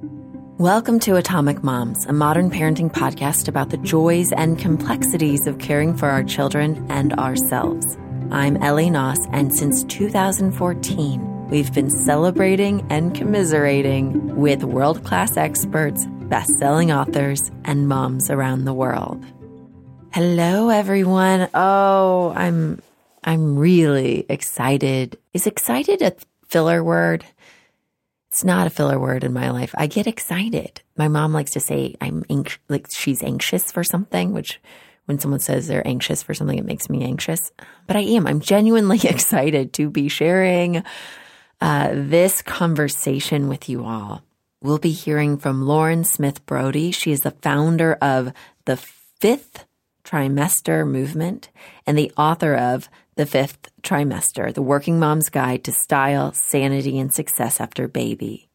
Welcome to Atomic Moms, a modern parenting podcast about the joys and complexities of caring for our children and ourselves. I'm Ellie Knaus, and since 2014, we've been celebrating and commiserating with world class experts, best selling authors, and moms around the world. Hello, everyone. Oh, I'm I'm really excited. Is excited a filler word? It's not a filler word in my life. I get excited. My mom likes to say I'm anx- like she's anxious for something, which when someone says they're anxious for something, it makes me anxious. But I am. I'm genuinely excited to be sharing uh, this conversation with you all. We'll be hearing from Lauren Smith Brody. She is the founder of the Fifth Trimester Movement and the author of The Fifth Trimester, The Working Mom's Guide to Style, Sanity, and Success After Baby.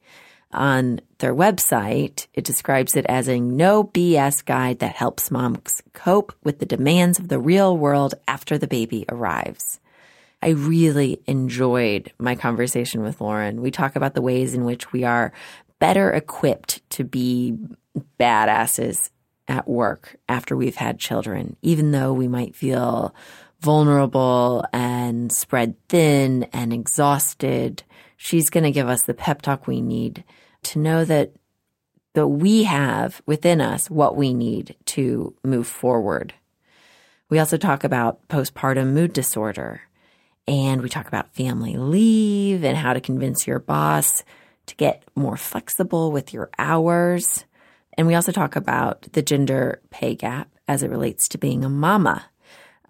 On their website, it describes it as a no BS guide that helps moms cope with the demands of the real world after the baby arrives. I really enjoyed my conversation with Lauren. We talk about the ways in which we are better equipped to be badasses at work after we've had children, even though we might feel vulnerable and spread thin and exhausted. She's going to give us the pep talk we need to know that that we have within us what we need to move forward. We also talk about postpartum mood disorder and we talk about family leave and how to convince your boss to get more flexible with your hours. And we also talk about the gender pay gap as it relates to being a mama,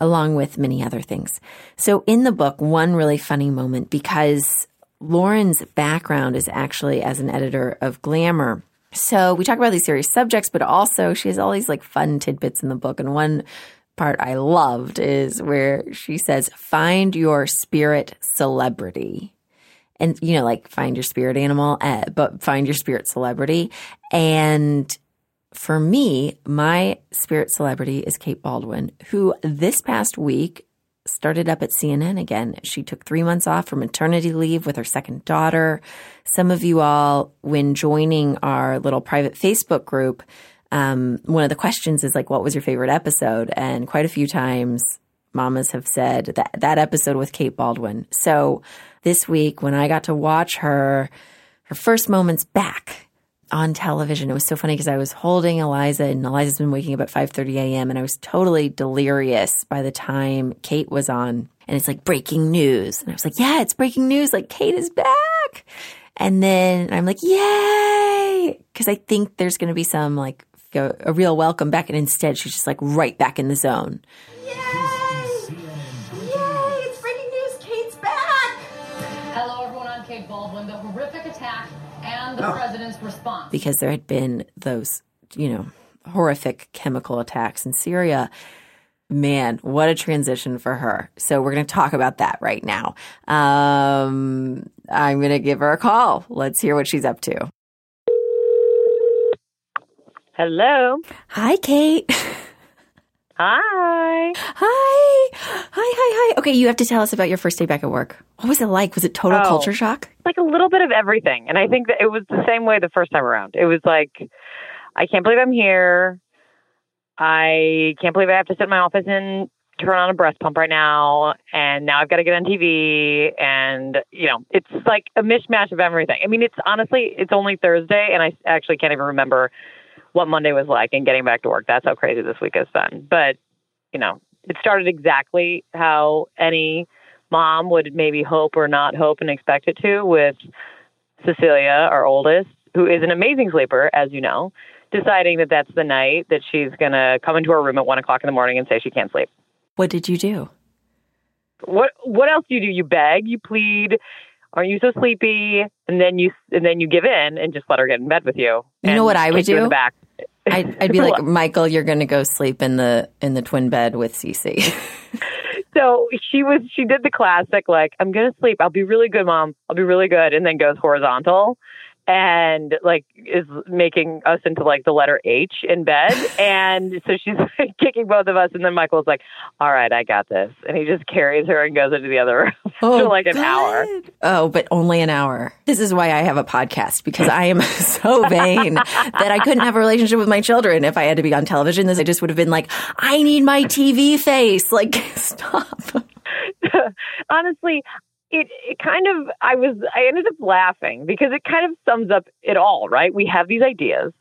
along with many other things. So in the book, one really funny moment because Lauren's background is actually as an editor of Glamour. So we talk about these serious subjects, but also she has all these like fun tidbits in the book. And one part I loved is where she says, find your spirit celebrity and you know like find your spirit animal uh, but find your spirit celebrity and for me my spirit celebrity is kate Bolduan who this past week started up at cnn again. She took three months off for maternity leave with her second daughter. Some of you all when joining our little private facebook group um, one of the questions is like what was your favorite episode? And quite a few times mamas have said that that episode with kate Bolduan. So this week when I got to watch her, her first moments back on television. It was so funny because I was holding Eliza and Eliza's been waking up at 5:30 a.m. and I was totally delirious by the time Kate was on. And it's like breaking news. And I was like, yeah, it's breaking news. Like Kate is back. And then I'm like, yay. Cause I think there's going to be some like a real welcome back. And instead she's just like right back in the zone. Yay! Yay! It's breaking news. Kate's back. Hello, everyone. I'm Kate Bolduan. The oh. president's response. Because there had been those, you know, horrific chemical attacks in Syria. Man, what a transition for her. So we're going to talk about that right now. Um, I'm going to give her a call. Let's hear what she's up to. Hello. Hi, Kate. Hi. Hi. Hi, hi, hi. Okay, you have to tell us about your first day back at work. What was it like? Was it total oh, culture shock? Like a little bit of everything. And I think that it was the same way the first time around. It was like, I can't believe I'm here. I can't believe I have to sit in my office and turn on a breast pump right now. And now I've got to get on TV. And, you know, it's like a mishmash of everything. I mean, it's honestly, it's only Thursday, and I actually can't even remember what Monday was like and getting back to work. That's how crazy this week has been. But, you know, it started exactly how any mom would maybe hope or not hope and expect it to with Cecilia, our oldest, who is an amazing sleeper, as you know, deciding that that's the night that she's going to come into her room at one o'clock in the morning and say she can't sleep. What did you do? What What else do you do? You beg, you plead, Aren't you so sleepy? And then you and then you give in and just let her get in bed with you. You know what I would do? back. I'd, I'd be like, Michael, you're going to go sleep in the in the twin bed with Cece. so she was she did the classic like I'm going to sleep. I'll be really good, mom. I'll be really good, and then goes horizontal. And like is making us into like the letter H in bed. And so she's like, kicking both of us. And then Michael's like, all right, I got this. And he just carries her and goes into the other room Oh, for like an good. hour. Oh, but only an hour. This is why I have a podcast because I am so vain that I couldn't have a relationship with my children if I had to be on television. This I just would have been like, I need my TV face. Like, stop. Honestly, it, it kind of, I was, I ended up laughing because it kind of sums up it all, right? We have these ideas.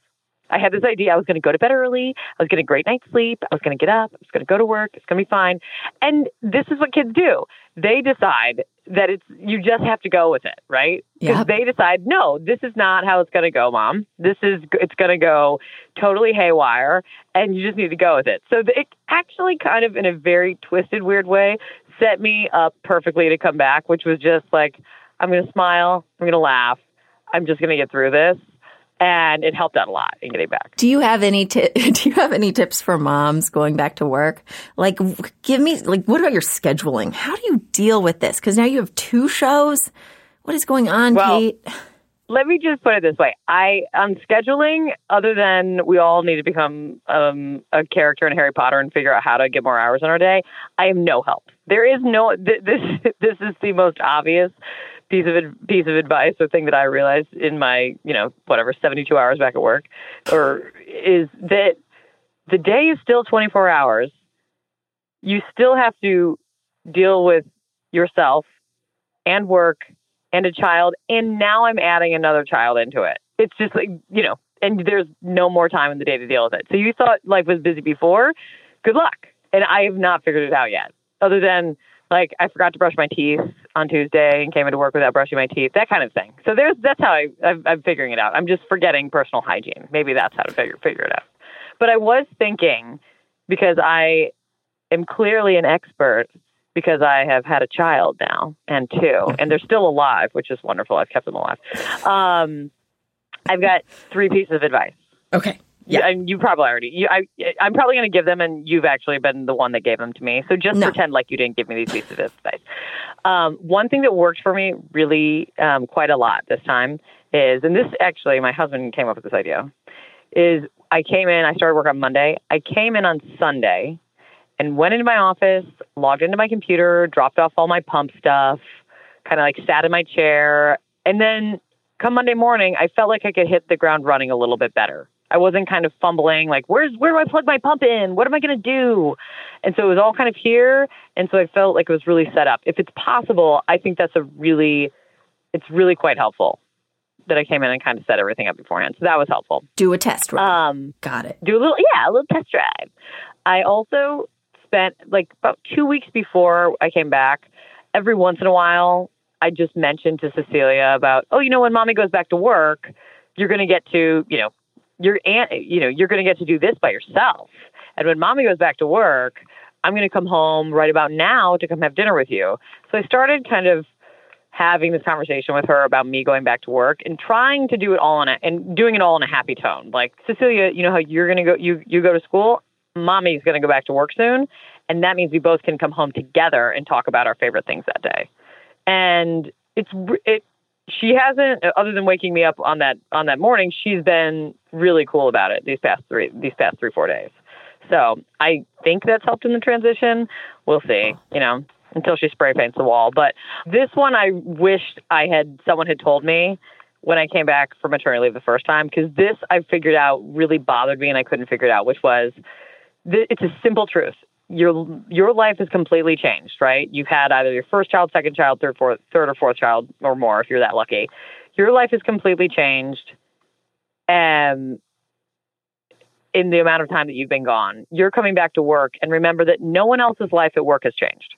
I had this idea I was going to go to bed early. I was getting a great night's sleep. I was going to get up. I was going to go to work. It's going to be fine. And this is what kids do. They decide that it's you just have to go with it, right? Because Yep. they decide, no, this is not how it's going to go, mom. This is it's going to go totally haywire, and you just need to go with it. So it actually kind of, in a very twisted, weird way, set me up perfectly to come back, which was just like, I'm going to smile, I'm going to laugh, I'm just going to get through this, and it helped out a lot in getting back. Do you have any ti- do you have any tips for moms going back to work? Like give me like what about your scheduling? How do you deal with this? Cuz now you have two shows. What is going on, Well, Kate? Let me just put it this way. I on scheduling, other than we all need to become um, a character in Harry Potter and figure out how to get more hours in our day, I am no help. There is no th- this. This is the most obvious piece of piece of advice or thing that I realized in my you know whatever seventy two hours back at work, or is that the day is still twenty four hours. You still have to deal with yourself and work and a child, and now I'm adding another child into it. It's just like, you know, and there's no more time in the day to deal with it. So you thought life was busy before, good luck. And I have not figured it out yet, other than like I forgot to brush my teeth on Tuesday and came into work without brushing my teeth, that kind of thing. So there's that's how I, I've, I'm figuring it out. I'm just forgetting personal hygiene. Maybe that's how to figure figure it out. But I was thinking because I am clearly an expert because I have had a child now and two, and they're still alive, which is wonderful. I've kept them alive. Um, I've got three pieces of advice. Okay. You, and you probably already. You, I, I'm probably going to give them, and you've actually been the one that gave them to me. So just No. pretend like you didn't give me these pieces of advice. Um, one thing that worked for me really um, quite a lot this time is, and this actually, my husband came up with this idea, is I came in. I started work on Monday. I came in on Sunday and went into my office, logged into my computer, dropped off all my pump stuff, kind of like sat in my chair, and then come Monday morning, I felt like I could hit the ground running a little bit better. I wasn't kind of fumbling like where's where do I plug my pump in? What am I going to do? And so it was all kind of here, and so I felt like it was really set up. If it's possible, I think that's a really it's really quite helpful that I came in and kind of set everything up beforehand. So that was helpful. Do a test run. Um, Got it. do a little yeah a little test drive i also spent like about two weeks before i came back every once in a while i just mentioned to cecilia about oh you know when mommy goes back to work you're going to get to you know you're aunt you know you're going to get to do this by yourself. And when mommy goes back to work i'm going to come home right about now to come have dinner with you. So i started kind of having this conversation with her about me going back to work and trying to do it all in a and doing it all in a happy tone. Like Cecilia, you know how you're gonna go you you go to school, mommy's gonna go back to work soon, and that means we both can come home together and talk about our favorite things that day. And it's it she hasn't other than waking me up on that on that morning, she's been really cool about it these past three these past three, four days. So I think that's helped in the transition. We'll see, you know, until she spray paints the wall. But this one, I wished I had someone had told me when I came back from maternity leave the first time, because this I figured out really bothered me and I couldn't figure it out, which was it's a simple truth. Your your life has completely changed, right? You've had either your first child, second child, third, fourth, third or fourth child, or more if you're that lucky. Your life has completely changed. Um, in the amount of time that you've been gone. You're coming back to work and remember that no one else's life at work has changed.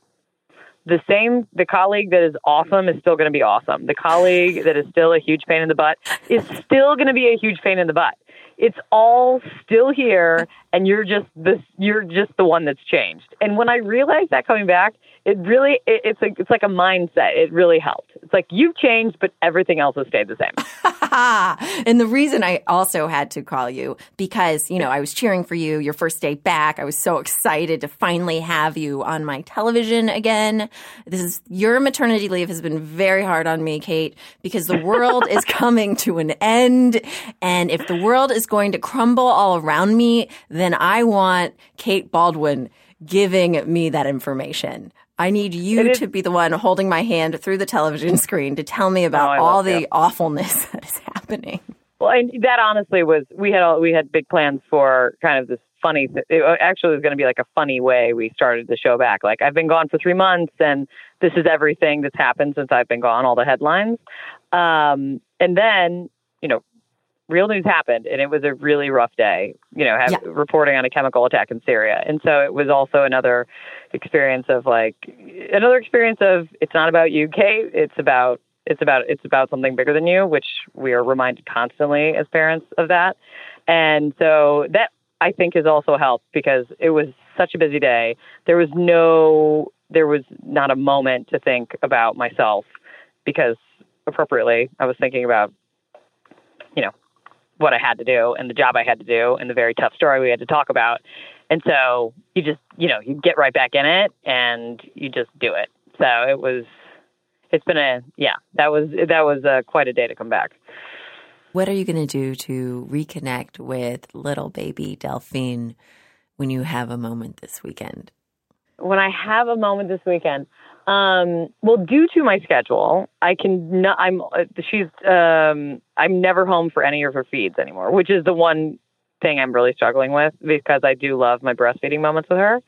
The same, the colleague that is awesome is still going to be awesome. The colleague that is still a huge pain in the butt is still going to be a huge pain in the butt. It's all still here, and you're just this. You're just the one that's changed. And when I realized that coming back, it really it, it's a, it's like a mindset. It really helped. It's like you've changed, but everything else has stayed the same. and the reason I also had to call you because, you know, I was cheering for you your first day back. I was so excited to finally have you on my television again. This is your maternity leave has been very hard on me, Kate, because the world is coming to an end. And if the world is going to crumble all around me, then I want Kate Bolduan giving me that information. I need you to be the one holding my hand through the television screen to tell me about oh, all the you. awfulness that is happening. Well, and that honestly was we had all, we had big plans for kind of this funny. It actually was going to be like a funny way we started the show back. Like I've been gone for three months, and this is everything that's happened since I've been gone. All the headlines, um, and then you know real news happened and it was a really rough day, you know, have, yeah. reporting on a chemical attack in Syria. And so it was also another experience of like another experience of it's not about you, Kate. It's about it's about it's about something bigger than you, which we are reminded constantly as parents of that. And so that I think has also helped because it was such a busy day. There was no there was not a moment to think about myself because appropriately I was thinking about you know what I had to do and the job I had to do and the very tough story we had to talk about. And so you just, you know, you get right back in it and you just do it. So it was, it's been a, yeah, that was, that was uh, quite a day to come back. What are you going to do to reconnect with little baby Delphine when you have a moment this weekend? When I have a moment this weekend, um, well, due to my schedule, I can not, I'm, uh, she's, um, I'm never home for any of her feeds anymore, which is the one thing I'm really struggling with because I do love my breastfeeding moments with her.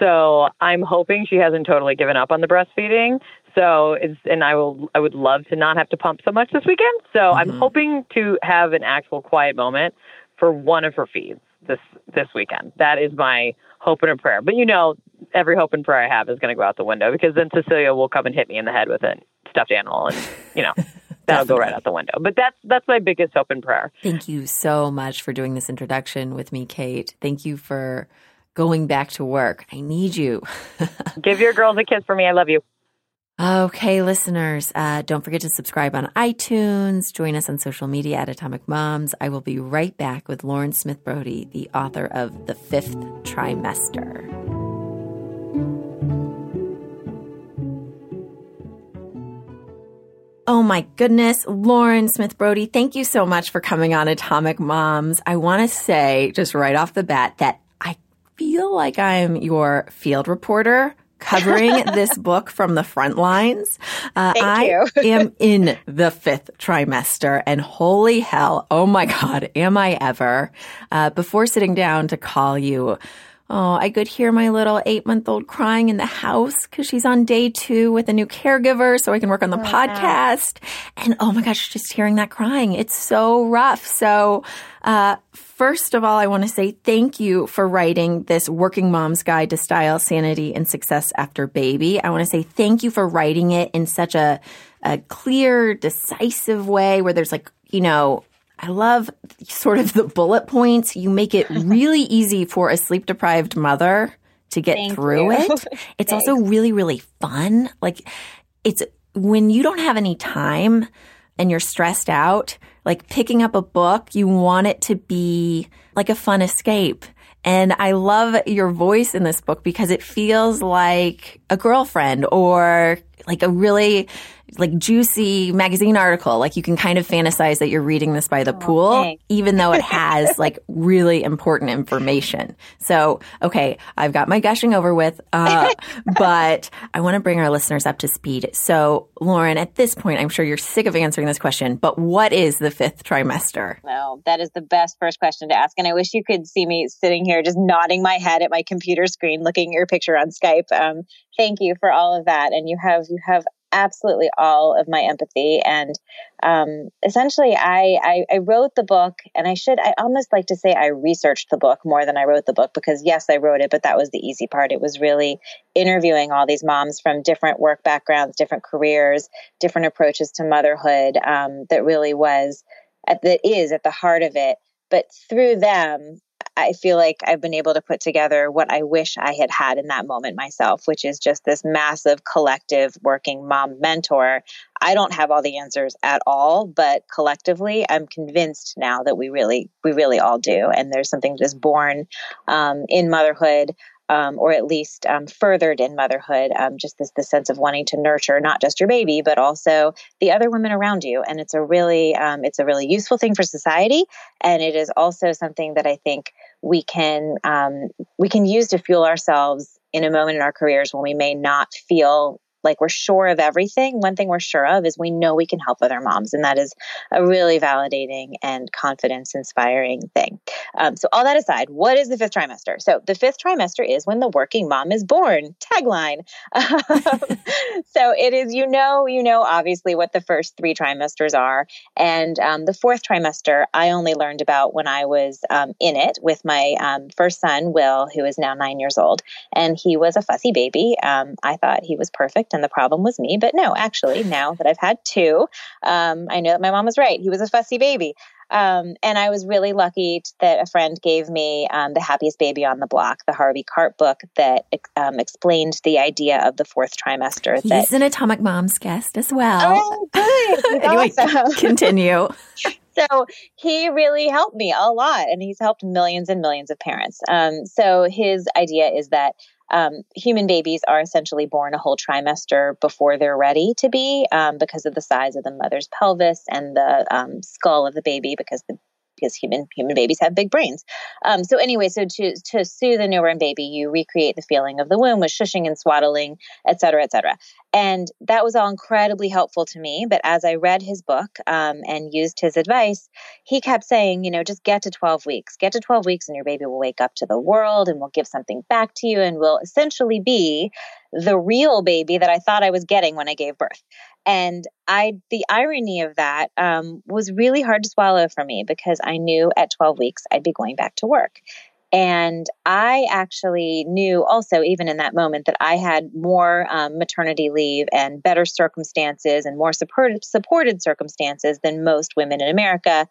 So I'm hoping she hasn't totally given up on the breastfeeding. So it's, and I will, I would love to not have to pump so much this weekend. So mm-hmm. I'm hoping to have an actual quiet moment for one of her feeds this, this weekend. That is my hope and a prayer. But you know, every hope and prayer I have is going to go out the window because then Cecilia will come and hit me in the head with a stuffed animal, and you know. that'll go right out the window. But that's that's my biggest hope and prayer. Thank you so much for doing this introduction with me, Kate. Thank you for going back to work. I need you. Give your girls a kiss for me. I love you. Okay, listeners, uh, don't forget to subscribe on iTunes. Join us on social media at Atomic Moms. I will be right back with Lauren Smith Brody, the author of The Fifth Trimester. Oh my goodness, Lauren Smith Brody, thank you so much for coming on Atomic Moms. I want to say just right off the bat that I feel like I'm your field reporter covering this book from the front lines. Uh, I am in the fifth trimester and holy hell, oh my God, am I ever. Uh, before sitting down to call you, Oh, I could hear my little eight month old crying in the house because she's on day two with a new caregiver so I can work on the oh, podcast. Wow. And oh my gosh, just hearing that crying, it's so rough. So, uh, first of all, I want to say thank you for writing this Working Mom's Guide to Style, Sanity, and Success After Baby. I want to say thank you for writing it in such a, a clear, decisive way where there's like, you know, I love sort of the bullet points. You make it really easy for a sleep deprived mother to get Thank through you. it. It's also really, really fun. Like it's when you don't have any time and you're stressed out, like picking up a book, you want it to be like a fun escape. And I love your voice in this book because it feels like a girlfriend or like a really like juicy magazine article. Like you can kind of fantasize that you're reading this by the oh, pool, even though it has like really important information. So, okay, I've got my gushing over with, uh, but I want to bring our listeners up to speed. So, Lauren, at this point, I'm sure you're sick of answering this question, but what is the fifth trimester? Well, that is the best first question to ask. And I wish you could see me sitting here just nodding my head at my computer screen, looking at your picture on Skype. Um, thank you for all of that. And you have, you have absolutely all of my empathy. And um, essentially, I, I, I wrote the book, and I should I almost like to say I researched the book more than I wrote the book because yes, I wrote it, but that was the easy part. It was really interviewing all these moms from different work backgrounds, different careers, different approaches to motherhood. Um, that really was at, that is at the heart of it. But through them, I feel like I've been able to put together what I wish I had had in that moment myself, which is just this massive collective working mom mentor. I don't have all the answers at all, but collectively, I'm convinced now that we really, we really all do. And there's something just born um, in motherhood um, or at least um, furthered in motherhood, um, just this the sense of wanting to nurture not just your baby, but also the other women around you. And it's a really um, it's a really useful thing for society, and it is also something that I think we can um, we can use to fuel ourselves in a moment in our careers when we may not feel like we're sure of everything. One thing we're sure of is we know we can help other moms. And that is a really validating and confidence inspiring thing. Um, so, all that aside, what is the fifth trimester? So, the fifth trimester is when the working mom is born. Tagline. Um, so, it is, you know, you know, obviously what the first three trimesters are. And um, the fourth trimester, I only learned about when I was um, in it with my um, first son, Will, who is now nine years old. And he was a fussy baby. Um, I thought he was perfect and the problem was me. But no, actually, now that I've had two, um, I know that my mom was right. He was a fussy baby. Um, and I was really lucky that a friend gave me um, The Happiest Baby on the Block, the Harvey Karp book that um, explained the idea of the fourth trimester. He's that, an Atomic Moms guest as well. Oh, good. anyway, awesome. continue. so he really helped me a lot and he's helped millions and millions of parents um, so his idea is that um, human babies are essentially born a whole trimester before they're ready to be um, because of the size of the mother's pelvis and the um, skull of the baby because the because human human babies have big brains. Um, so anyway, so to to soothe a newborn baby, you recreate the feeling of the womb with shushing and swaddling, et cetera, et cetera. And that was all incredibly helpful to me. But as I read his book um, and used his advice, he kept saying, you know, just get to 12 weeks, get to 12 weeks, and your baby will wake up to the world and will give something back to you and will essentially be the real baby that I thought I was getting when I gave birth. And I, the irony of that um, was really hard to swallow for me because I knew at 12 weeks I'd be going back to work. And I actually knew also, even in that moment, that I had more um, maternity leave and better circumstances and more supported, supported circumstances than most women in America.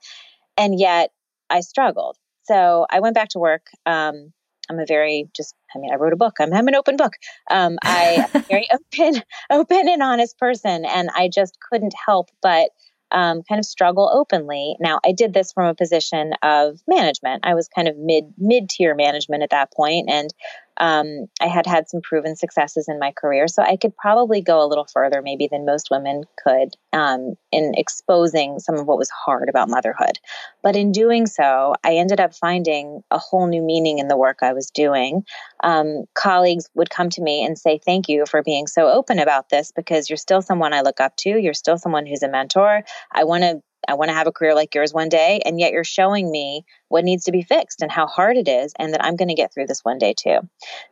And yet I struggled. So I went back to work. Um, I'm a very just, I mean, I wrote a book. I'm, I'm an open book. Um, I, am a very open, open and honest person. And I just couldn't help but um, kind of struggle openly. Now, I did this from a position of management. I was kind of mid mid tier management at that point, and um, I had had some proven successes in my career, so I could probably go a little further, maybe than most women could, um, in exposing some of what was hard about motherhood. But in doing so, I ended up finding a whole new meaning in the work I was doing. Um, colleagues would come to me and say, "Thank you for being so open about this, because you're still someone I look up to. You're still someone who's a mentor. I want to I want to have a career like yours one day. And yet you're showing me what needs to be fixed and how hard it is, and that I'm going to get through this one day too.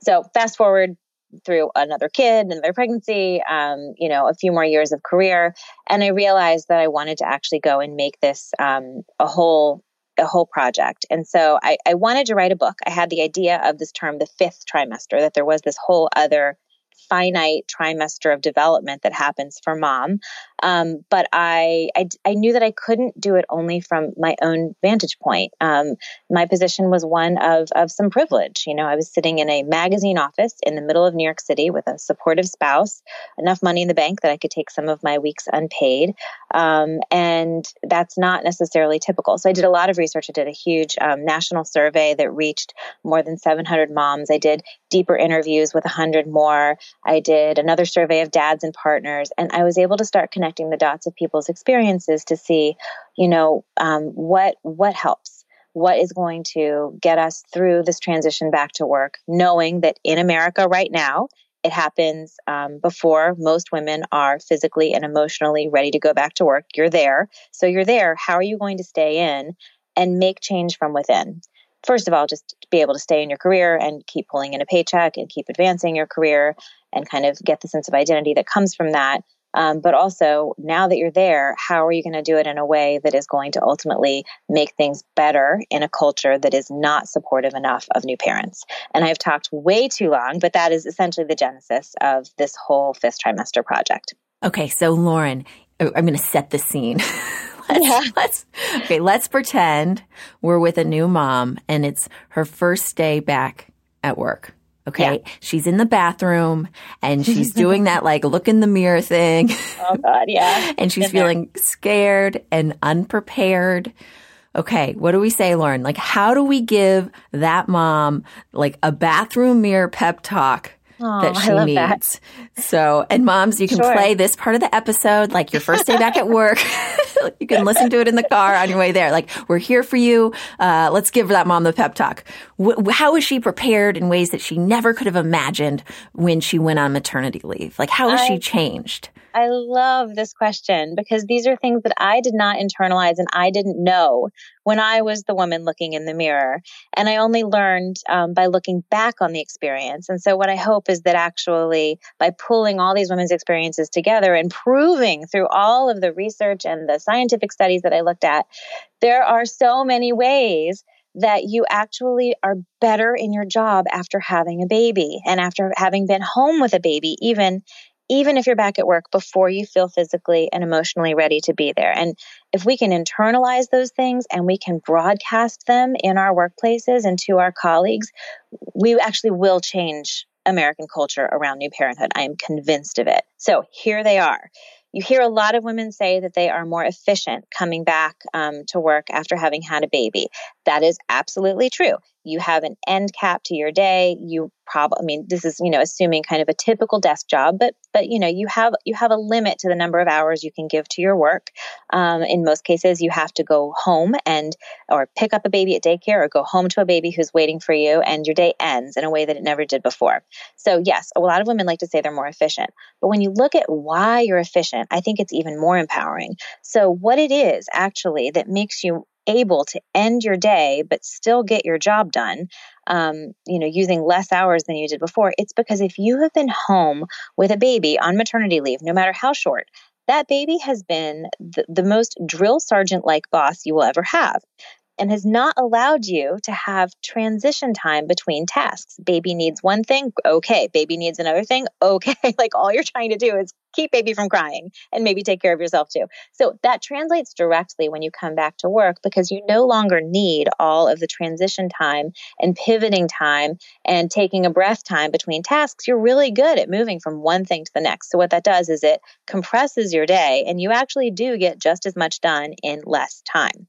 So, fast forward through another kid, another pregnancy, um, you know, a few more years of career. And I realized that I wanted to actually go and make this um, a whole a whole project. And so I, I wanted to write a book. I had the idea of this term, the fifth trimester, that there was this whole other finite trimester of development that happens for mom. Um, but I, I, I, knew that I couldn't do it only from my own vantage point. Um, my position was one of, of some privilege. You know, I was sitting in a magazine office in the middle of New York City with a supportive spouse, enough money in the bank that I could take some of my weeks unpaid. Um, and that's not necessarily typical. So I did a lot of research. I did a huge um, national survey that reached more than 700 moms. I did deeper interviews with 100 more. I did another survey of dads and partners, and I was able to start connecting the dots of people's experiences to see, you know, um, what what helps, what is going to get us through this transition back to work, knowing that in America right now. It happens um, before most women are physically and emotionally ready to go back to work. You're there. So you're there. How are you going to stay in and make change from within? First of all, just be able to stay in your career and keep pulling in a paycheck and keep advancing your career and kind of get the sense of identity that comes from that. Um, but also, now that you're there, how are you going to do it in a way that is going to ultimately make things better in a culture that is not supportive enough of new parents? And I've talked way too long, but that is essentially the genesis of this whole fifth trimester project. Okay, so Lauren, I'm going to set the scene. let's, yeah. let's, okay, let's pretend we're with a new mom and it's her first day back at work. Okay. Yeah. She's in the bathroom and she's doing that like look in the mirror thing. Oh God. Yeah. and she's feeling scared and unprepared. Okay. What do we say, Lauren? Like, how do we give that mom like a bathroom mirror pep talk? Oh, that she needs. That. So, and moms, you can sure. play this part of the episode, like your first day back at work. you can listen to it in the car on your way there. Like, we're here for you. Uh, let's give that mom the pep talk. W- how is she prepared in ways that she never could have imagined when she went on maternity leave? Like, how has I, she changed? I love this question because these are things that I did not internalize and I didn't know when I was the woman looking in the mirror. And I only learned um, by looking back on the experience. And so, what I hope is that actually by pulling all these women's experiences together and proving through all of the research and the scientific studies that I looked at, there are so many ways that you actually are better in your job after having a baby and after having been home with a baby, even even if you're back at work before you feel physically and emotionally ready to be there. And if we can internalize those things and we can broadcast them in our workplaces and to our colleagues, we actually will change American culture around new parenthood. I am convinced of it. So here they are. You hear a lot of women say that they are more efficient coming back um, to work after having had a baby. That is absolutely true you have an end cap to your day you probably i mean this is you know assuming kind of a typical desk job but but you know you have you have a limit to the number of hours you can give to your work. Um, in most cases you have to go home and or pick up a baby at daycare or go home to a baby who's waiting for you and your day ends in a way that it never did before. So yes a lot of women like to say they're more efficient but when you look at why you're efficient i think it's even more empowering. So what it is actually that makes you able to end your day but still get your job done um, you know using less hours than you did before it's because if you have been home with a baby on maternity leave no matter how short that baby has been the, the most drill sergeant like boss you will ever have and has not allowed you to have transition time between tasks. Baby needs one thing, okay. Baby needs another thing, okay. like all you're trying to do is keep baby from crying and maybe take care of yourself too. So that translates directly when you come back to work because you no longer need all of the transition time and pivoting time and taking a breath time between tasks. You're really good at moving from one thing to the next. So what that does is it compresses your day and you actually do get just as much done in less time.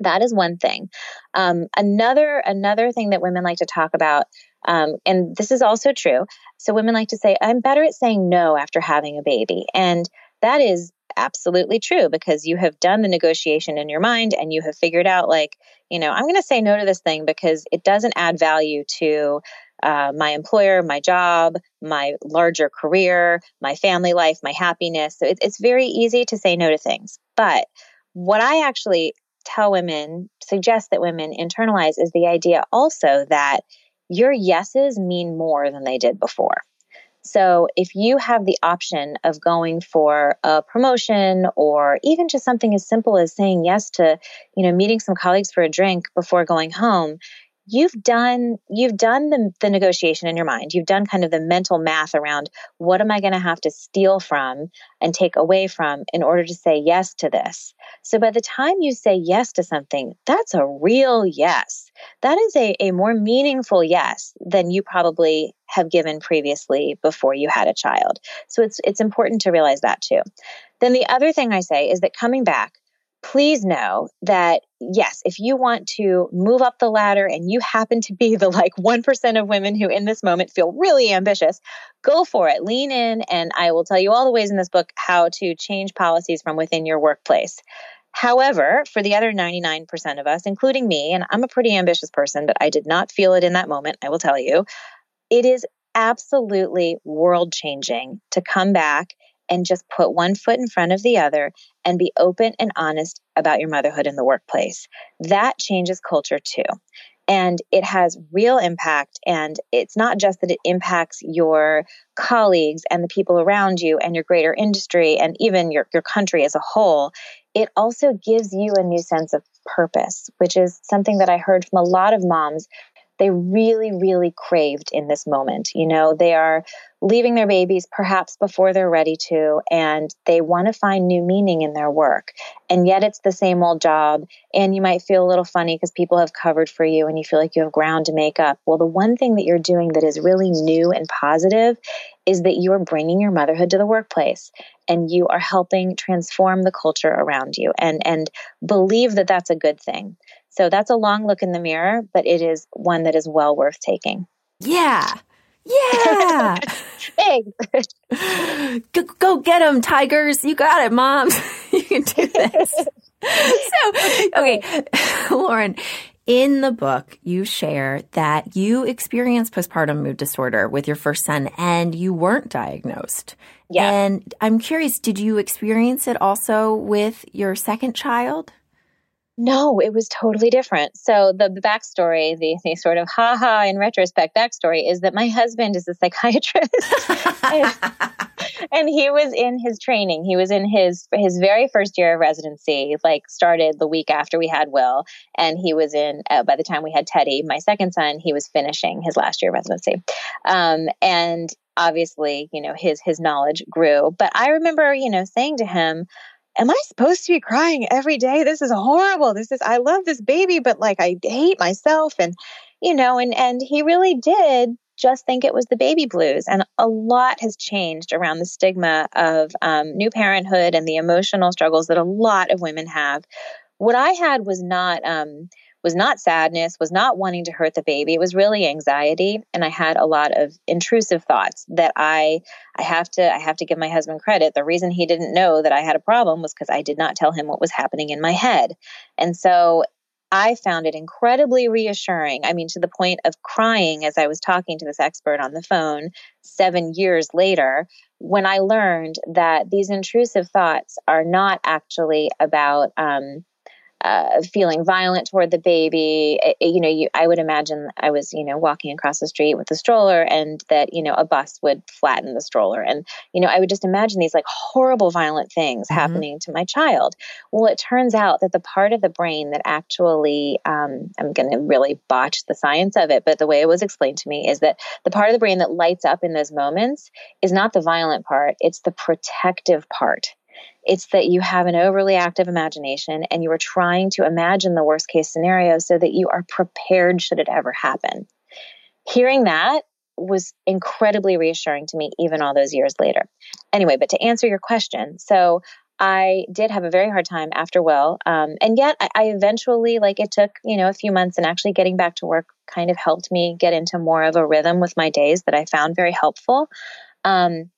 That is one thing. Um, another another thing that women like to talk about, um, and this is also true. So women like to say, "I'm better at saying no after having a baby," and that is absolutely true because you have done the negotiation in your mind and you have figured out, like, you know, I'm going to say no to this thing because it doesn't add value to uh, my employer, my job, my larger career, my family life, my happiness. So it, it's very easy to say no to things. But what I actually tell women, suggest that women internalize is the idea also that your yeses mean more than they did before. So if you have the option of going for a promotion or even just something as simple as saying yes to, you know, meeting some colleagues for a drink before going home, you've done you've done the, the negotiation in your mind. You've done kind of the mental math around what am i going to have to steal from and take away from in order to say yes to this. So by the time you say yes to something that's a real yes. That is a, a more meaningful yes than you probably have given previously before you had a child. So it's it's important to realize that too. Then the other thing i say is that coming back please know that yes, if you want to move up the ladder and you happen to be the like 1% of women who in this moment feel really ambitious, go for it. Lean in, and I will tell you all the ways in this book how to change policies from within your workplace. However, for the other 99% of us, including me, and I'm a pretty ambitious person, but I did not feel it in that moment, I will tell you, it is absolutely world changing to come back and just put one foot in front of the other and be open and honest about your motherhood in the workplace. That changes culture too. And it has real impact. And it's not just that it impacts your colleagues and the people around you and your greater industry and even your, your country as a whole. It also gives you a new sense of purpose, which is something that I heard from a lot of moms they really, really craved in this moment. You know, they are leaving their babies perhaps before they're ready to, and they want to find new meaning in their work. And yet it's the same old job. And you might feel a little funny because people have covered for you and you feel like you have ground to make up. Well, the one thing that you're doing that is really new and positive is that you are bringing your motherhood to the workplace and you are helping transform the culture around you and, and believe that that's a good thing. So that's a long look in the mirror, but it is one that is well worth taking. Yeah. Yeah. Thanks. go, go get them, tigers. You got it, moms. you can do this. so, okay, Lauren, in the book, you share that you experienced postpartum mood disorder with your first son and you weren't diagnosed. Yeah. And I'm curious, did you experience it also with your second child? No, it was totally different. So the, backstory, the, the sort of ha ha in retrospect backstory is that my husband is a psychiatrist. and, and he was in his training. He was in his his very first year of residency, like started the week after we had Will, and he was in. Uh, by the time we had Teddy, my second son, he was finishing his last year of residency, um, and obviously, you know, his his knowledge grew. But I remember, you know, saying to him am I supposed to be crying every day? This is horrible. This is, I love this baby, but like I hate myself. And, you know, and, and he really did just think it was the baby blues. And a lot has changed around the stigma of um, new parenthood and the emotional struggles that a lot of women have. What I had was not, um, was not sadness, was not wanting to hurt the baby. It was really anxiety. And I had a lot of intrusive thoughts that I, I have to, I have to give my husband credit. The reason he didn't know that I had a problem was because I did not tell him what was happening in my head. And so I found it incredibly reassuring. I mean, to the point of crying as I was talking to this expert on the phone seven years later, when I learned that these intrusive thoughts are not actually about, um, uh, feeling violent toward the baby. It, you know, you, I would imagine I was, you know, walking across the street with the stroller and that, you know, a bus would flatten the stroller. And, you know, I would just imagine these like horrible, violent things mm-hmm. happening to my child. Well, it turns out that the part of the brain that actually, um, I'm going to really botch the science of it, but the way it was explained to me is that the part of the brain that lights up in those moments is not the violent part, it's the protective part. It's that you have an overly active imagination and you are trying to imagine the worst case scenario so that you are prepared should it ever happen. Hearing that was incredibly reassuring to me, even all those years later. Anyway, but to answer your question, so I did have a very hard time after Will. Um, and yet I, I, eventually, like it took, you know, a few months and actually getting back to work kind of helped me get into more of a rhythm with my days that I found very helpful. Um,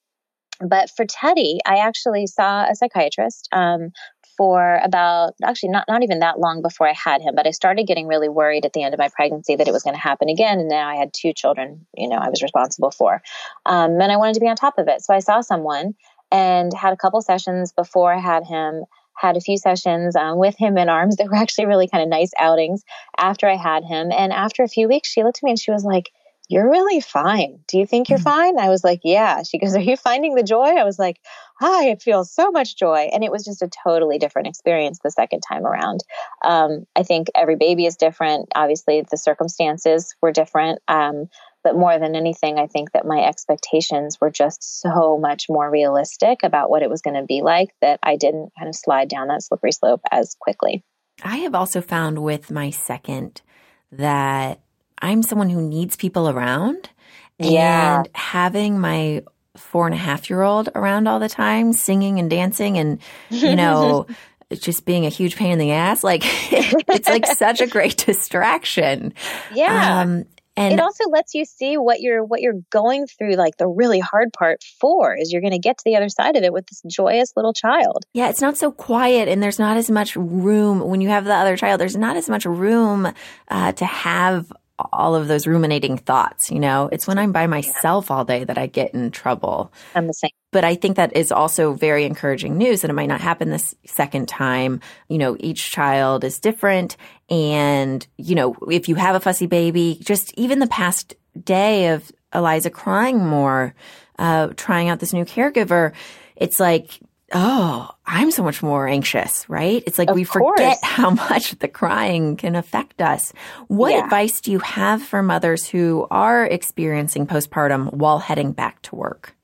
but for Teddy, I actually saw a psychiatrist um, for about actually not not even that long before I had him. But I started getting really worried at the end of my pregnancy that it was going to happen again, and now I had two children. You know, I was responsible for, um, and I wanted to be on top of it. So I saw someone and had a couple sessions before I had him. Had a few sessions um, with him in arms that were actually really kind of nice outings after I had him. And after a few weeks, she looked at me and she was like, you're really fine. Do you think you're mm-hmm. fine? I was like, yeah. She goes, are you finding the joy? I was like, I feel so much joy. And it was just a totally different experience the second time around. Um, I think every baby is different. Obviously, the circumstances were different. Um, but more than anything, I think that my expectations were just so much more realistic about what it was going to be like that I didn't kind of slide down that slippery slope as quickly. I have also found with my second that I'm someone who needs people around. Yeah. And having my four and a half year old around all the time, singing and dancing and, you know, just being a huge pain in the ass. Like it's like such a great distraction. Yeah. Um, and it also lets you see what you're what you're going through like the really hard part for is you're going to get to the other side of it with this joyous little child yeah it's not so quiet and there's not as much room when you have the other child there's not as much room uh, to have all of those ruminating thoughts, you know? It's when I'm by myself all day that I get in trouble. I'm the same. But I think that is also very encouraging news that it might not happen this second time. You know, each child is different. And, you know, if you have a fussy baby, just even the past day of Eliza crying more, uh, trying out this new caregiver, it's like, oh, I'm so much more anxious, right? It's like of we course. forget how much the crying can affect us. What Yeah. advice do you have for mothers who are experiencing postpartum while heading back to work?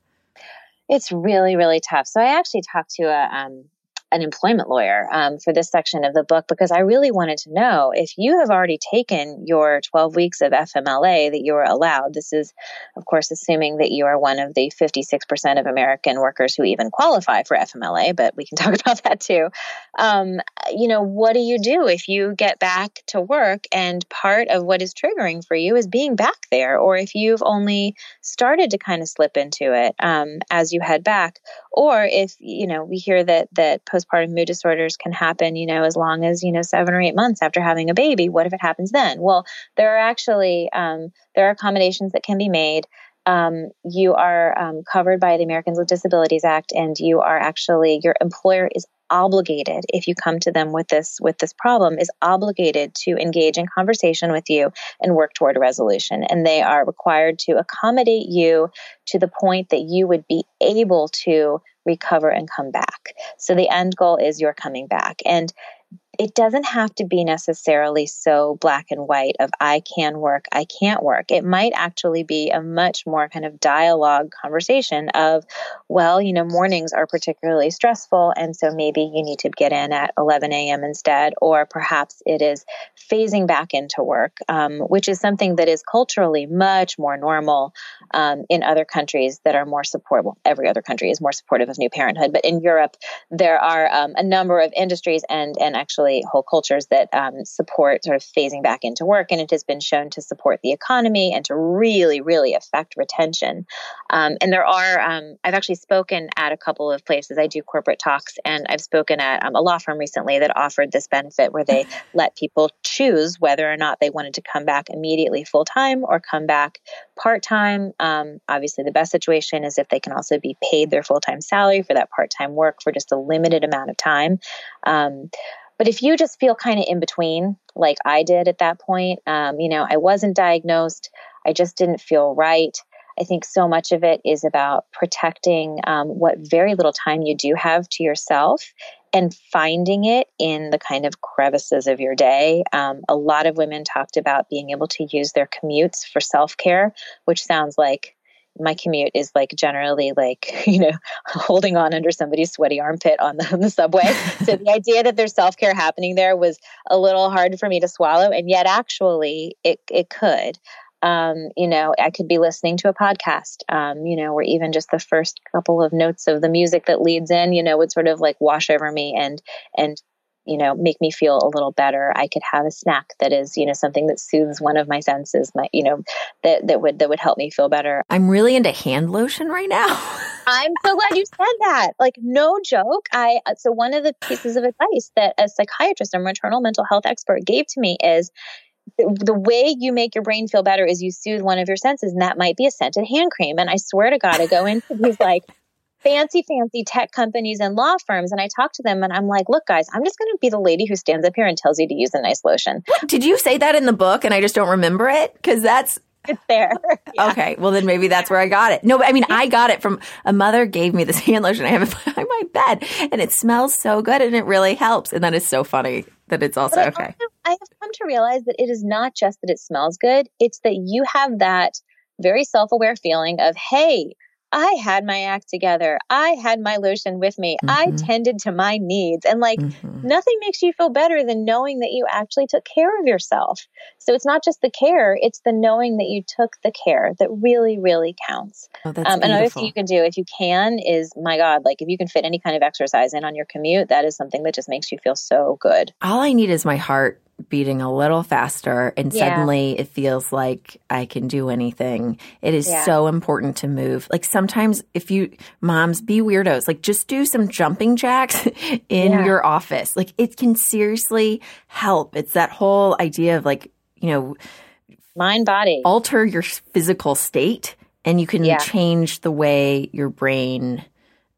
It's really, really tough. So I actually talked to a um, an employment lawyer um, for this section of the book because I really wanted to know if you have already taken your 12 weeks of FMLA that you are allowed. This is, of course, assuming that you are one of the 56% of American workers who even qualify for FMLA, but we can talk about that too. Um, you know, what do you do if you get back to work and part of what is triggering for you is being back there, or if you've only started to kind of slip into it um, as you head back, or if you know we hear that that postpartum mood disorders can happen, you know, as long as you know seven or eight months after having a baby. What if it happens then? Well, there are actually um, there are accommodations that can be made. Um, you are um, covered by the Americans with Disabilities Act, and you are actually your employer is obligated if you come to them with this with this problem is obligated to engage in conversation with you and work toward a resolution. And they are required to accommodate you to the point that you would be able to recover and come back. So the end goal is you're coming back. And it doesn't have to be necessarily so black and white of I can work, I can't work. It might actually be a much more kind of dialogue conversation of, well, you know, mornings are particularly stressful. And so maybe you need to get in at 11 a.m. instead, or perhaps it is phasing back into work, um, which is something that is culturally much more normal um, in other countries that are more supportive. Well, every other country is more supportive of new parenthood, but in Europe, there are um, a number of industries and, and actually whole cultures that um, support sort of phasing back into work, and it has been shown to support the economy and to really, really affect retention. Um, and there are, um, I've actually spoken at a couple of places. I do corporate talks, and I've spoken at um, a law firm recently that offered this benefit where they let people choose whether or not they wanted to come back immediately full time or come back part time. Um, obviously, the best situation is if they can also be paid their full time salary for that part time work for just a limited amount of time. Um, but if you just feel kind of in between, like I did at that point, um, you know, I wasn't diagnosed, I just didn't feel right. I think so much of it is about protecting um, what very little time you do have to yourself and finding it in the kind of crevices of your day. Um, a lot of women talked about being able to use their commutes for self care, which sounds like my commute is like generally like you know holding on under somebody's sweaty armpit on the, on the subway. So the idea that there's self-care happening there was a little hard for me to swallow and yet actually it, it could. Um, you know i could be listening to a podcast um, you know or even just the first couple of notes of the music that leads in you know would sort of like wash over me and and you know make me feel a little better. I could have a snack that is you know something that soothes one of my senses my you know that that would that would help me feel better. I'm really into hand lotion right now. i'm so glad you said that. Like no joke. I so one of the pieces of advice that a psychiatrist or maternal mental health expert gave to me is the, the way you make your brain feel better is you soothe one of your senses and that might be a scented hand cream. And i swear to god i go into these like fancy, fancy tech companies and law firms. And I talk to them and I'm like, look, guys, I'm just going to be the lady who stands up here and tells you to use a nice lotion. Did you say that in the book and I just don't remember it? Because that's It's there. Yeah. okay. Well, then maybe that's where I got it. No, but I mean, I got it from a mother gave me this hand lotion. I have it by my bed and it smells so good and it really helps. And that is so funny that it's also I okay. also- I have come to realize that it is not just that it smells good, it's that you have that very self aware feeling of, hey, I had my act together. I had my lotion with me. I Mhm. tended to my needs. And like, Mhm. nothing makes you feel better than knowing that you actually took care of yourself. So it's not just the care, it's the knowing that you took the care that really, really counts. Oh, that's Um, another beautiful. thing you can do if you can is, my God, like if you can fit any kind of exercise in on your commute, that is something that just makes you feel so good. All I need is my heart beating a little faster and Yeah. suddenly it feels like I can do anything. It is Yeah. so important to move. Like sometimes if you moms be weirdos, like just do some jumping jacks in Yeah. your office. Like it can seriously help. It's that whole idea of like, you know, Mind, body. alter your physical state and you can change the way your brain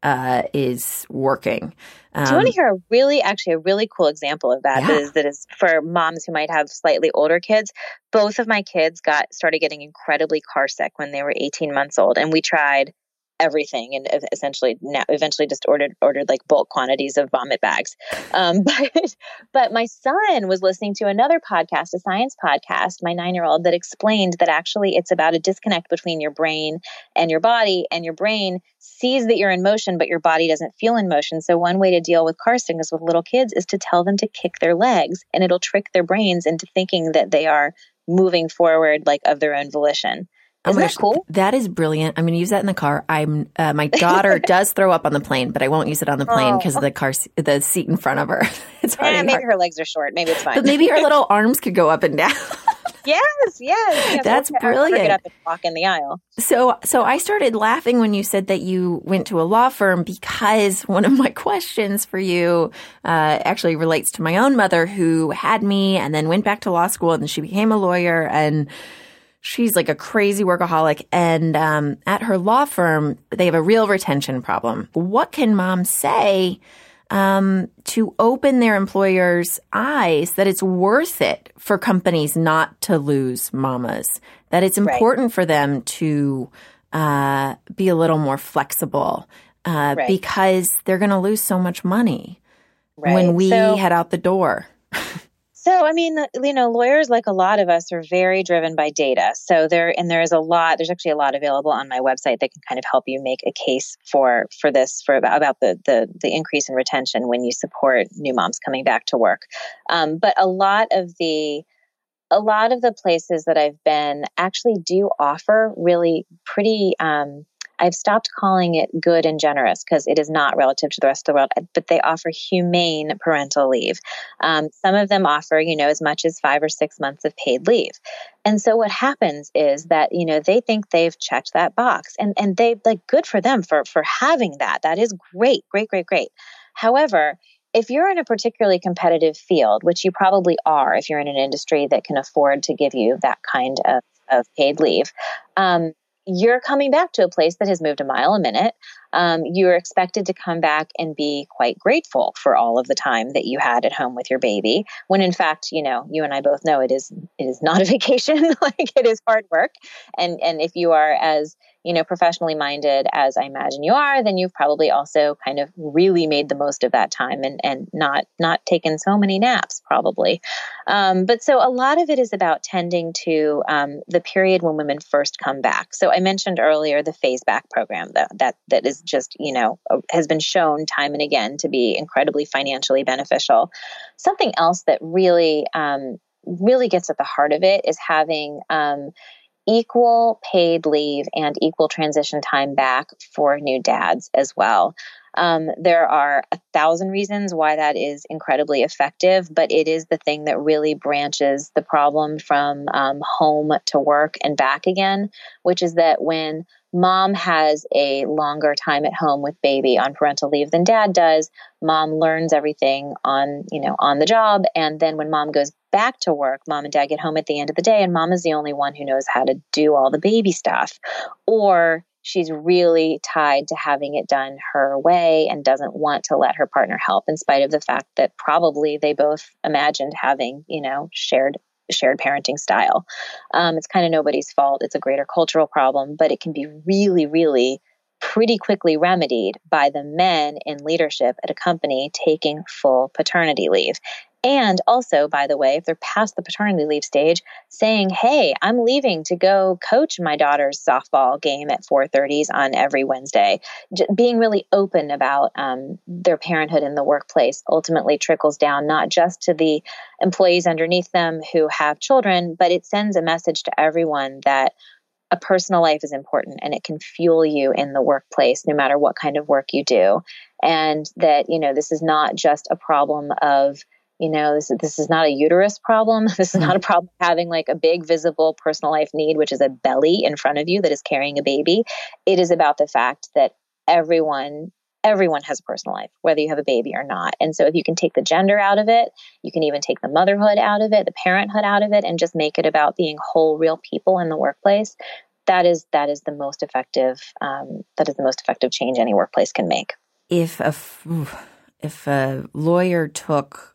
uh, is working. Um, Do you want to hear a really, actually, a really cool example of that? Yeah. That is, that is for moms who might have slightly older kids. Both of my kids got started getting incredibly car sick when they were 18 months old, and we tried everything and essentially now eventually just ordered ordered like bulk quantities of vomit bags. Um, but but my son was listening to another podcast a science podcast my nine year old that explained that actually it's about a disconnect between your brain and your body and your brain sees that you're in motion but your body doesn't feel in motion. So one way to deal with car sickness with little kids is to tell them to kick their legs and it'll trick their brains into thinking that they are moving forward like of their own volition Oh isn't that gosh, cool? That is brilliant. I'm going to use that in the car. I'm uh, my daughter does throw up on the plane, but I won't use it on the plane Oh. because of the car, the seat in front of her. it's Eh, already maybe hard. her legs are short. Maybe it's fine. But maybe her little arms could go up and down. yes, yes, yes. That's or brilliant. Get up and walk in the aisle. So, so I started laughing when you said that you went to a law firm because one of my questions for you uh, actually relates to my own mother who had me and then went back to law school and she became a lawyer and she's like a crazy workaholic. And um, at her law firm, they have a real retention problem. What can mom say? Um, to open their employers' eyes that it's worth it for companies not to lose mamas, that it's Right. important for them to uh, be a little more flexible uh, Right. because they're going to lose so much money Right. when we so, head out the door. so I mean, you know, lawyers like a lot of us are very driven by data. So there, and there is a lot. There's actually a lot available on my website that can kind of help you make a case for for this for about, the the the increase in retention when you support new moms coming back to work. Um, but a lot of the a lot of the places that I've been actually do offer really pretty. Um, I've stopped calling it good and generous because it is not relative to the rest of the world, but they offer humane parental leave. Um, some of them offer, you know, as much as five or six months of paid leave. And so what happens is that, you know, they think they've checked that box and, and they like good for them for, for having that. That is great, great, great, great. However, if you're in a particularly competitive field, which you probably are if you're in an industry that can afford to give you that kind of, of paid leave, um, you're coming back to a place that has moved a mile a minute. Um, you're expected to come back and be quite grateful for all of the time that you had at home with your baby. When in fact, you know, you and I both know it is it is not a vacation. like it is hard work. And and if you are as you know professionally minded as I imagine you are, then you've probably also kind of really made the most of that time and and not not taken so many naps probably. Um, but so a lot of it is about tending to um, the period when women first come back. So I mentioned earlier the phase back program that that that is just you know uh, has been shown time and again to be incredibly financially beneficial. Something else that really um, really gets at the heart of it is having um, equal paid leave and equal transition time back for new dads as well. Um, there are a thousand reasons why that is incredibly effective, but it is the thing that really branches the problem from um, home to work and back again, which is that when mom has a longer time at home with baby on parental leave than dad does, mom learns everything on, you know, on the job. And then when mom goes back to work, mom and dad get home at the end of the day, and mom is the only one who knows how to do all the baby stuff. Or she's really tied to having it done her way and doesn't want to let her partner help in spite of the fact that probably they both imagined having you know shared shared parenting style. Um, it's kind of nobody's fault. It's a greater cultural problem but it can be really really pretty quickly remedied by the men in leadership at a company taking full paternity leave and also, by the way, if they're past the paternity leave stage, saying, "Hey, I'm leaving to go coach my daughter's softball game at 4:30s on every Wednesday," J- being really open about um, their parenthood in the workplace ultimately trickles down not just to the employees underneath them who have children, but it sends a message to everyone that a personal life is important and it can fuel you in the workplace no matter what kind of work you do. And that you know this is not just a problem of you know this, this is not a uterus problem. This is not a problem having like a big visible personal life need which is a belly in front of you that is carrying a baby. It is about the fact that everyone everyone has a personal life whether you have a baby or not. And so if you can take the gender out of it you can even take the motherhood out of it the parenthood out of it and just make it about being whole real people in the workplace that is that is the most effective um, that is the most effective change any workplace can make. If a f- if a lawyer took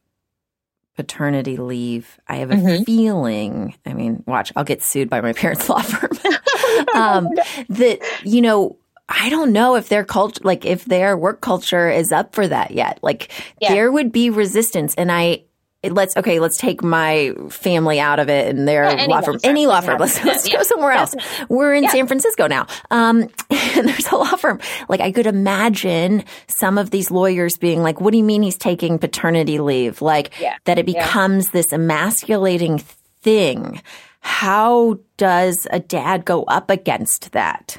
paternity leave, I have a Mhm. feeling. I mean, watch, I'll get sued by my parents' law firm. um, that you know I don't know if their culture, like if their work culture is up for that yet. Like Yeah. there would be resistance. And I, let's, okay, let's take my family out of it and their Yeah, any law firm, any law firm. Let's, let's yeah, go somewhere else. We're in San Francisco now. Um, and there's a law firm. Like I could imagine some of these lawyers being like, what do you mean he's taking paternity leave? Like Yeah. that it Yeah. becomes this emasculating thing. How does a dad go up against that?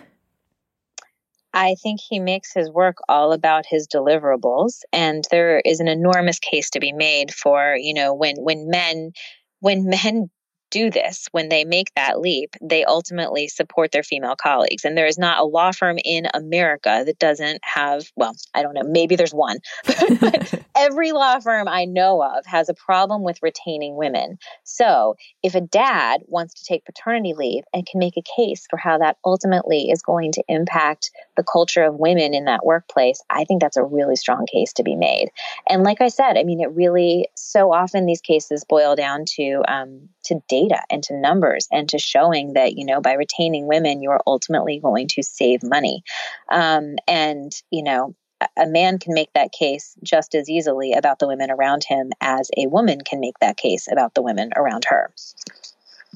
I think he makes his work all about his deliverables and there is an enormous case to be made for, you know, when when men when men do this, when they make that leap, they ultimately support their female colleagues. And there is not a law firm in America that doesn't have, well, I don't know, maybe there's one, but every law firm I know of has a problem with retaining women. So if a dad wants to take paternity leave and can make a case for how that ultimately is going to impact the culture of women in that workplace, I think that's a really strong case to be made. And like I said, I mean, it really so often these cases boil down to um, to data and to numbers and to showing that you know by retaining women, you are ultimately going to save money. Um, and you know, a- man can make that case just as easily about the women around him as a woman can make that case about the women around her.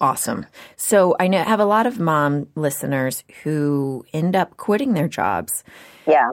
Awesome. So I know I have a lot of mom listeners who end up quitting their jobs. Yeah.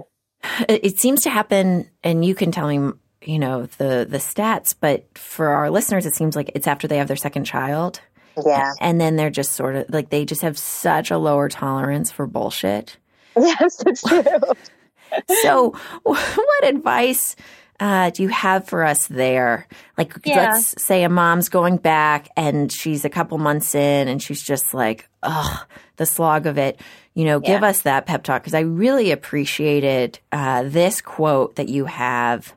It seems to happen, and you can tell me, you know, the the stats. But for our listeners, it seems like it's after they have their second child, Yeah. and then they're just sort of like they just have such a lower tolerance for bullshit. Yes, it's true. So, what advice uh, do you have for us there? Like, Yeah. let's say a mom's going back and she's a couple months in and she's just like, ugh, the slog of it. You know, give Yeah. us that pep talk because I really appreciated uh, this quote that you have.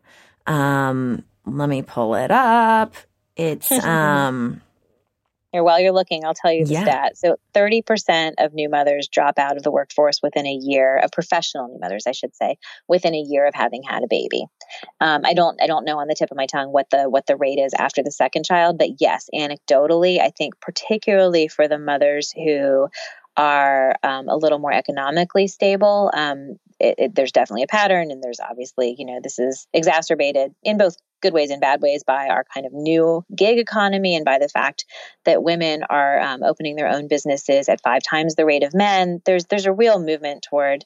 Um, let me pull it up. It's um, Here, while you're looking, I'll tell you the Yeah. stat. So, 30% of new mothers drop out of the workforce within a year of professional new mothers, I should say, within a year of having had a baby. Um, I don't, I don't know on the tip of my tongue what the what the rate is after the second child, but yes, anecdotally, I think particularly for the mothers who are um, a little more economically stable, um, it, it, there's definitely a pattern, and there's obviously, you know, this is exacerbated in both good ways and bad ways by our kind of new gig economy and by the fact that women are um, opening their own businesses at five times the rate of men. There's there's a real movement toward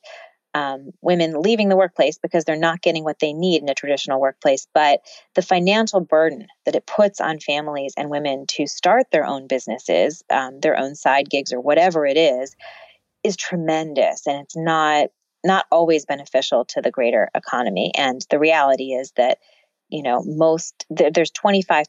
um, women leaving the workplace because they're not getting what they need in a traditional workplace. But the financial burden that it puts on families and women to start their own businesses, um, their own side gigs, or whatever it is, is tremendous, and it's not not always beneficial to the greater economy. And the reality is that you know most there, there's 25%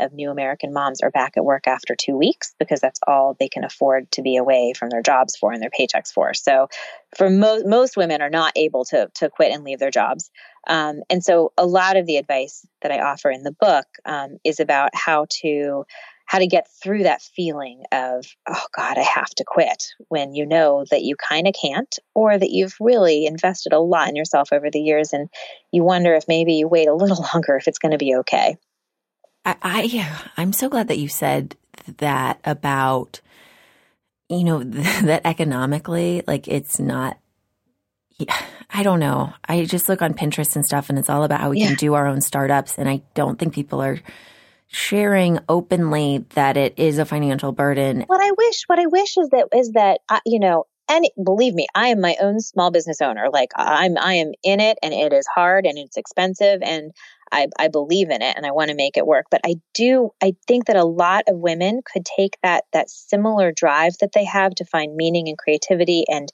of new american moms are back at work after two weeks because that's all they can afford to be away from their jobs for and their paychecks for so for most most women are not able to to quit and leave their jobs um, and so a lot of the advice that i offer in the book um, is about how to how to get through that feeling of oh god i have to quit when you know that you kind of can't or that you've really invested a lot in yourself over the years and you wonder if maybe you wait a little longer if it's going to be okay I, I I'm so glad that you said that about you know that economically like it's not I don't know. I just look on Pinterest and stuff and it's all about how we Yeah. can do our own startups and I don't think people are sharing openly that it is a financial burden. what i wish what i wish is that is that uh, you know and believe me i am my own small business owner like i'm i am in it and it is hard and it's expensive and i i believe in it and i want to make it work but i do i think that a lot of women could take that that similar drive that they have to find meaning and creativity and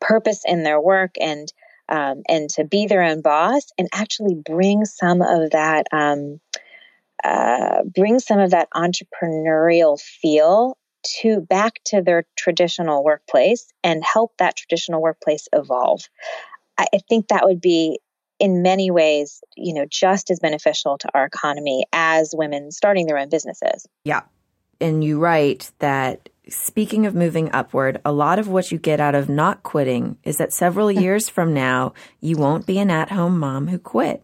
purpose in their work and um, and to be their own boss and actually bring some of that um, uh, bring some of that entrepreneurial feel to back to their traditional workplace and help that traditional workplace evolve. I, I think that would be in many ways, you know, just as beneficial to our economy as women starting their own businesses. Yeah. And you write that speaking of moving upward, a lot of what you get out of not quitting is that several years from now, you won't be an at home mom who quit.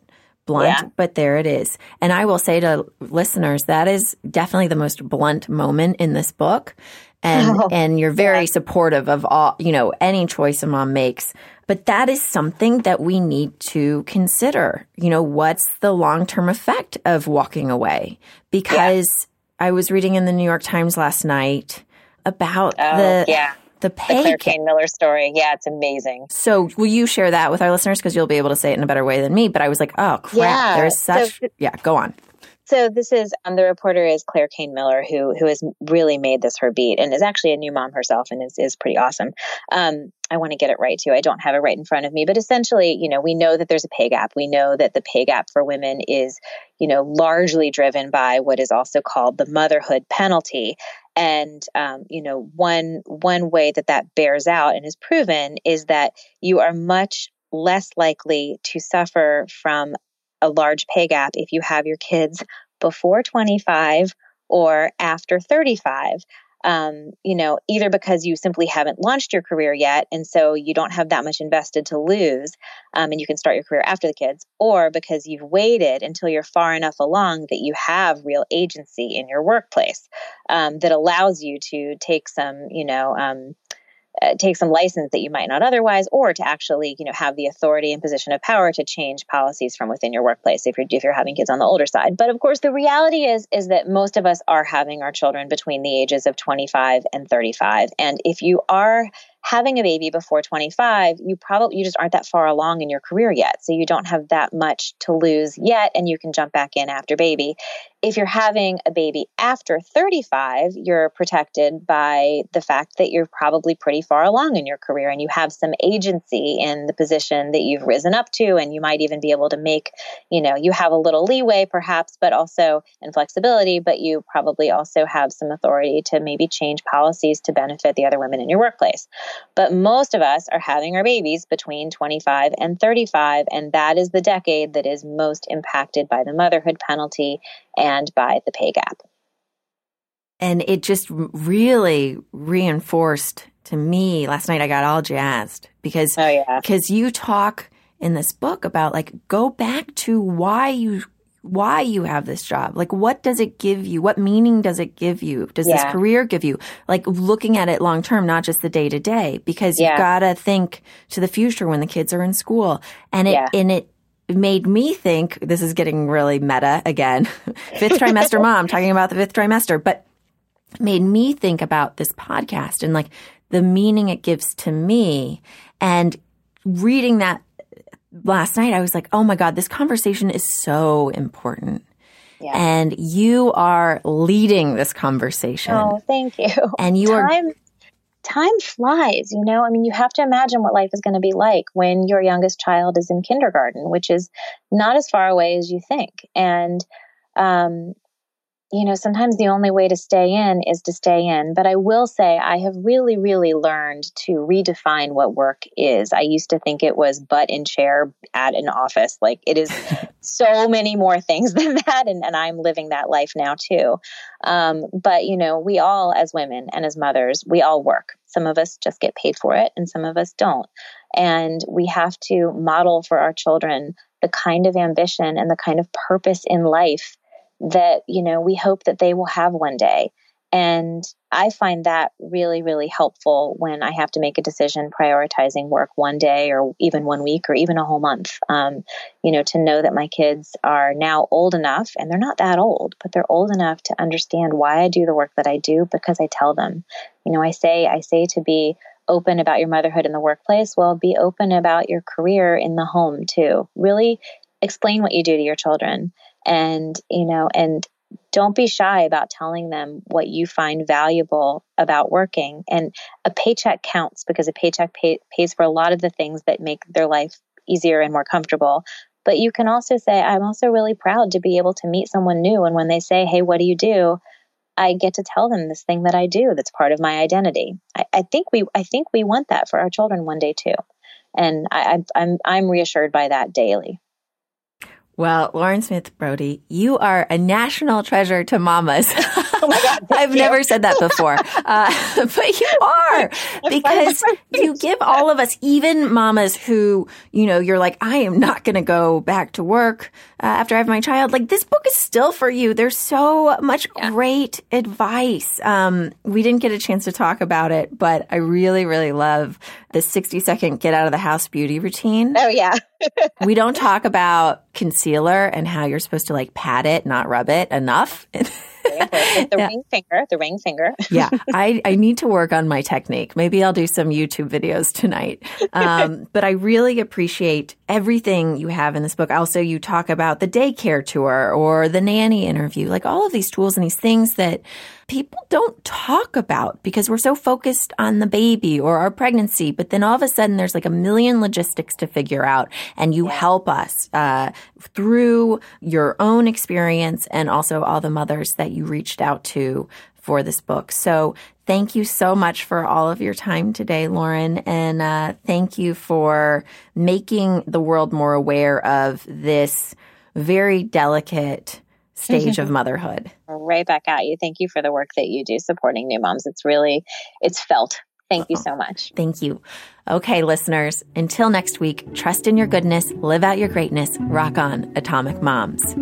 Blunt, Yeah. but there it is. And I will say to listeners, that is definitely the most blunt moment in this book. and oh, and you're very yeah. supportive of all you know any choice a mom makes but that is something that we need to consider you know what's the long-term effect of walking away because yeah. i was reading in the new york times last night about oh, the yeah the pay the Claire Cain Miller story. Yeah, it's amazing. So, will you share that with our listeners because you'll be able to say it in a better way than me? But I was like, oh crap, yeah. there's such. So, yeah, go on. So this is um, the reporter is Claire Cain Miller, who who has really made this her beat and is actually a new mom herself and is is pretty awesome. Um, I want to get it right too. I don't have it right in front of me, but essentially, you know, we know that there's a pay gap. We know that the pay gap for women is, you know, largely driven by what is also called the motherhood penalty. And um, you know, one one way that that bears out and is proven is that you are much less likely to suffer from a large pay gap if you have your kids before 25 or after 35. Um, you know, either because you simply haven't launched your career yet, and so you don't have that much invested to lose, um, and you can start your career after the kids, or because you've waited until you're far enough along that you have real agency in your workplace um, that allows you to take some, you know, um, uh, take some license that you might not otherwise, or to actually, you know, have the authority and position of power to change policies from within your workplace if you're if you're having kids on the older side. But of course, the reality is is that most of us are having our children between the ages of 25 and 35, and if you are having a baby before 25, you probably you just aren't that far along in your career yet. So you don't have that much to lose yet and you can jump back in after baby. If you're having a baby after 35, you're protected by the fact that you're probably pretty far along in your career and you have some agency in the position that you've risen up to and you might even be able to make, you know, you have a little leeway perhaps, but also and flexibility, but you probably also have some authority to maybe change policies to benefit the other women in your workplace. But most of us are having our babies between 25 and 35, and that is the decade that is most impacted by the motherhood penalty and by the pay gap. And it just really reinforced to me last night. I got all jazzed because oh, yeah. you talk in this book about like go back to why you why you have this job. Like, what does it give you? What meaning does it give you? Does yeah. this career give you? Like, looking at it long term, not just the day to day, because yeah. you gotta think to the future when the kids are in school. And it, yeah. and it, made me think this is getting really meta again. fifth trimester mom talking about the fifth trimester, but made me think about this podcast and like the meaning it gives to me and reading that last night, I was like, oh my God, this conversation is so important. Yeah. And you are leading this conversation. Oh, thank you. And you time, are. Time flies, you know? I mean, you have to imagine what life is going to be like when your youngest child is in kindergarten, which is not as far away as you think. And, um, you know, sometimes the only way to stay in is to stay in. But I will say I have really, really learned to redefine what work is. I used to think it was butt in chair at an office. Like it is so many more things than that. And, and I'm living that life now too. Um, but, you know, we all, as women and as mothers, we all work. Some of us just get paid for it and some of us don't. And we have to model for our children the kind of ambition and the kind of purpose in life that, you know, we hope that they will have one day. And I find that really, really helpful when I have to make a decision prioritizing work one day or even one week or even a whole month. Um, you know, to know that my kids are now old enough, and they're not that old, but they're old enough to understand why I do the work that I do because I tell them. You know, I say, I say to be open about your motherhood in the workplace. Well, be open about your career in the home too. Really explain what you do to your children and you know and don't be shy about telling them what you find valuable about working. And a paycheck counts because a paycheck pay, pays for a lot of the things that make their life easier and more comfortable. But you can also say i'm also really proud to be able to meet someone new. And when they say hey what do you do? I get to tell them this thing that i do that's part of my identity. I, I think we i think we want that for our children one day too. And I, I'm I'm reassured by that daily. Well, Lauren Smith Brody, you are a national treasure to mamas. oh my God. I've you. never said that before. Uh, but you are because you give all of us, even mamas who, you know, you're like, I am not going to go back to work uh, after I have my child. Like this book is still for you. There's so much yeah. great advice. Um, we didn't get a chance to talk about it, but I really, really love the 60 second get out of the house beauty routine. Oh, yeah. We don't talk about concealer and how you're supposed to like pat it, not rub it enough. the yeah. ring finger, the ring finger. yeah, I, I need to work on my technique. Maybe I'll do some YouTube videos tonight. Um, but I really appreciate everything you have in this book. Also, you talk about the daycare tour or the nanny interview, like all of these tools and these things that people don't talk about because we're so focused on the baby or our pregnancy. But then all of a sudden, there's like a million logistics to figure out, and you help us uh, through your own experience and also all the mothers that you reached out to for this book. So thank you so much for all of your time today, Lauren. And uh, thank you for making the world more aware of this very delicate stage of motherhood. Right back at you. Thank you for the work that you do supporting new moms. It's really, it's felt. Thank you so much. Thank you. Okay, listeners, until next week, trust in your goodness, live out your greatness, rock on, Atomic Moms.